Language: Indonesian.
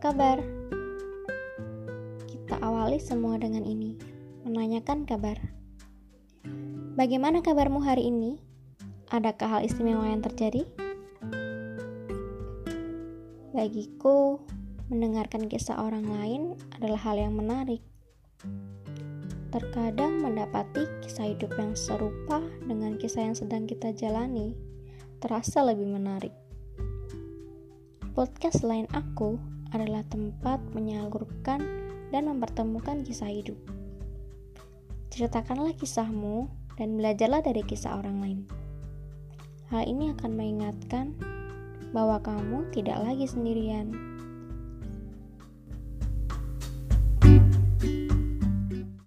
kabar? Kita awali semua dengan ini, menanyakan kabar. Bagaimana kabarmu hari ini? Adakah hal istimewa yang terjadi? Bagiku, mendengarkan kisah orang lain adalah hal yang menarik. Terkadang mendapati kisah hidup yang serupa dengan kisah yang sedang kita jalani terasa lebih menarik. Podcast lain aku adalah tempat menyalurkan dan mempertemukan kisah hidup. Ceritakanlah kisahmu dan belajarlah dari kisah orang lain. Hal ini akan mengingatkan bahwa kamu tidak lagi sendirian.